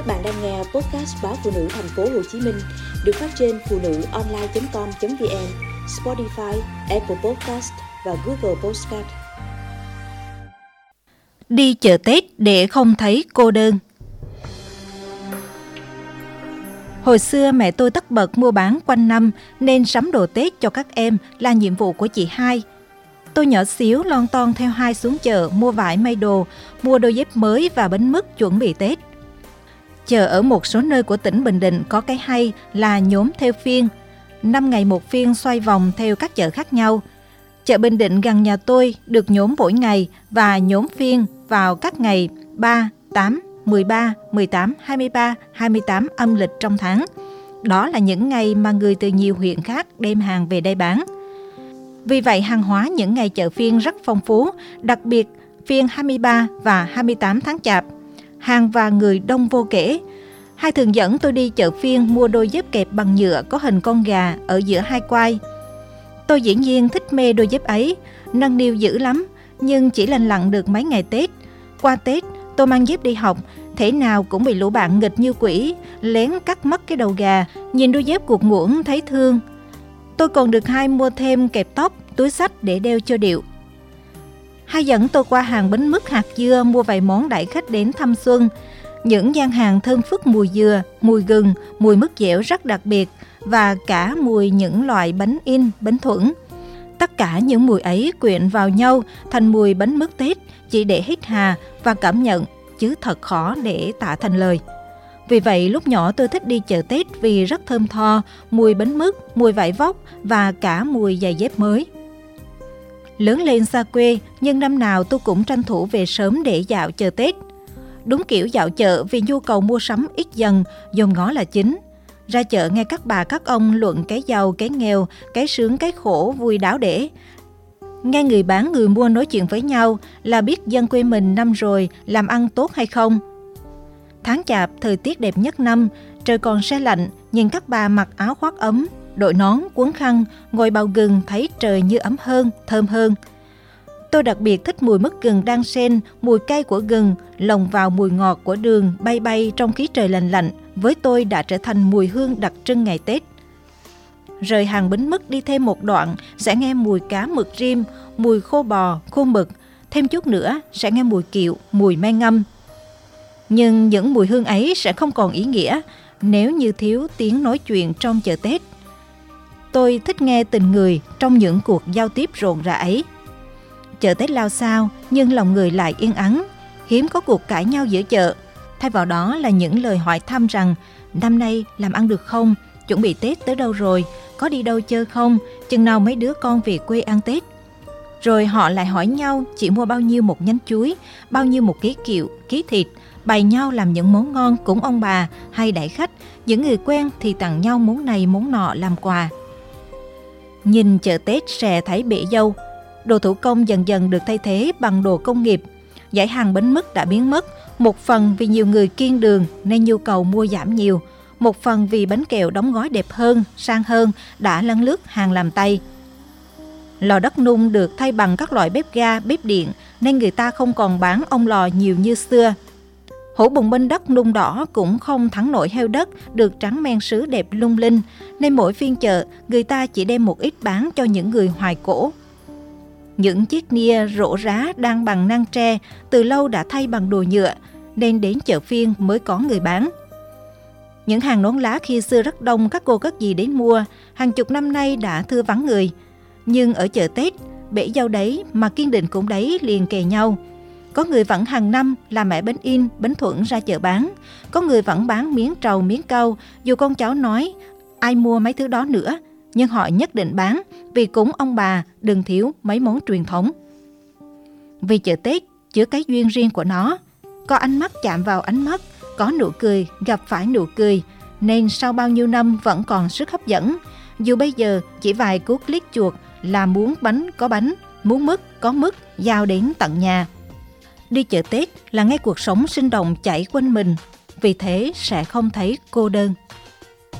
Các bạn đang nghe podcast báo phụ nữ thành phố Hồ Chí Minh được phát trên phụ nữ online.com.vn, Spotify, Apple Podcast và Google Podcast. Đi chợ Tết để không thấy cô đơn. Hồi xưa mẹ tôi tất bật mua bán quanh năm nên sắm đồ Tết cho các em là nhiệm vụ của chị hai. Tôi nhỏ xíu lon ton theo hai xuống chợ mua vải may đồ, mua đôi dép mới và bánh mứt chuẩn bị Tết. Chợ ở một số nơi của tỉnh Bình Định có cái hay là nhóm theo phiên. Năm ngày một phiên xoay vòng theo các chợ khác nhau. Chợ Bình Định gần nhà tôi được nhóm mỗi ngày và nhóm phiên vào các ngày 3, 8, 13, 18, 23, 28 âm lịch trong tháng. Đó là những ngày mà người từ nhiều huyện khác đem hàng về đây bán. Vì vậy hàng hóa những ngày chợ phiên rất phong phú, đặc biệt phiên 23 và 28 tháng chạp. Hàng và người đông vô kể. Hai thường dẫn tôi đi chợ phiên mua đôi dép kẹp bằng nhựa có hình con gà ở giữa hai quai. Tôi dĩ nhiên thích mê đôi dép ấy, nâng niu dữ lắm, nhưng chỉ lành lặn được mấy ngày Tết. Qua Tết, tôi mang dép đi học, thể nào cũng bị lũ bạn nghịch như quỷ, lén cắt mất cái đầu gà, nhìn đôi dép cuộc muỗng thấy thương. Tôi còn được hai mua thêm kẹp tóc, túi sách để đeo cho điệu. Hai dẫn tôi qua hàng bánh mứt hạt dưa mua vài món đại khách đến thăm xuân. Những gian hàng thơm phức mùi dừa, mùi gừng, mùi mứt dẻo rất đặc biệt và cả mùi những loại bánh in, bánh thuẫn. Tất cả những mùi ấy quyện vào nhau thành mùi bánh mứt Tết chỉ để hít hà và cảm nhận chứ thật khó để tả thành lời. Vì vậy lúc nhỏ tôi thích đi chợ Tết vì rất thơm tho, mùi bánh mứt, mùi vải vóc và cả mùi giày dép mới. Lớn lên xa quê, nhưng năm nào tôi cũng tranh thủ về sớm để dạo chợ Tết. Đúng kiểu dạo chợ vì nhu cầu mua sắm ít dần, dồn ngó là chính. Ra chợ nghe các bà các ông luận cái giàu, cái nghèo, cái sướng, cái khổ, vui đáo để. Nghe người bán người mua nói chuyện với nhau là biết dân quê mình năm rồi làm ăn tốt hay không. Tháng chạp, thời tiết đẹp nhất năm, trời còn se lạnh, nhìn các bà mặc áo khoác ấm, đội nón, cuốn khăn, ngồi bào gừng thấy trời như ấm hơn, thơm hơn. Tôi đặc biệt thích mùi mứt gừng đang sen, mùi cay của gừng, lồng vào mùi ngọt của đường bay bay trong khí trời lạnh lạnh, với tôi đã trở thành mùi hương đặc trưng ngày Tết. Rời hàng bánh mứt đi thêm một đoạn, sẽ nghe mùi cá mực rim, mùi khô bò, khô mực. Thêm chút nữa, sẽ nghe mùi kiệu, mùi men ngâm. Nhưng những mùi hương ấy sẽ không còn ý nghĩa nếu như thiếu tiếng nói chuyện trong chợ Tết. Tôi thích nghe tình người trong những cuộc giao tiếp rộn rã ấy. Chợ Tết lao sao, nhưng lòng người lại yên ắng. Hiếm có cuộc cãi nhau giữa chợ. Thay vào đó là những lời hỏi thăm rằng năm nay làm ăn được không, chuẩn bị Tết tới đâu rồi, có đi đâu chơi không, chừng nào mấy đứa con về quê ăn Tết. Rồi họ lại hỏi nhau chỉ mua bao nhiêu một nhánh chuối, bao nhiêu một ký kiệu, ký thịt, bày nhau làm những món ngon cúng ông bà hay đãi khách, những người quen thì tặng nhau món này món nọ làm quà. Nhìn chợ Tết xè thấy bể dâu, đồ thủ công dần dần được thay thế bằng đồ công nghiệp. Giải hàng bánh mứt đã biến mất, một phần vì nhiều người kiên đường nên nhu cầu mua giảm nhiều, một phần vì bánh kẹo đóng gói đẹp hơn, sang hơn đã lăn lướt hàng làm tay. Lò đất nung được thay bằng các loại bếp ga, bếp điện nên người ta không còn bán ông lò nhiều như xưa. Hũ bùng binh đất nung đỏ cũng không thắng nổi heo đất được trắng men sứ đẹp lung linh, nên mỗi phiên chợ người ta chỉ đem một ít bán cho những người hoài cổ. Những chiếc nia rổ rá đang bằng năng tre từ lâu đã thay bằng đồ nhựa, nên đến chợ phiên mới có người bán. Những hàng nón lá khi xưa rất đông các cô các dì đến mua, hàng chục năm nay đã thưa vắng người. Nhưng ở chợ Tết, bể dâu đấy mà kiên định cũng đấy liền kề nhau – có người vẫn hàng năm làm mẹ bánh in, bánh thuận ra chợ bán. Có người vẫn bán miếng trầu, miếng câu, dù con cháu nói ai mua mấy thứ đó nữa, nhưng họ nhất định bán vì cúng ông bà đừng thiếu mấy món truyền thống. Vì chợ Tết chứa cái duyên riêng của nó, có ánh mắt chạm vào ánh mắt, có nụ cười gặp phải nụ cười, nên sau bao nhiêu năm vẫn còn sức hấp dẫn. Dù bây giờ chỉ vài cú click chuột là muốn bánh có bánh, muốn mứt có mứt giao đến tận nhà. Đi chợ Tết là nghe cuộc sống sinh động chảy quanh mình, vì thế sẽ không thấy cô đơn.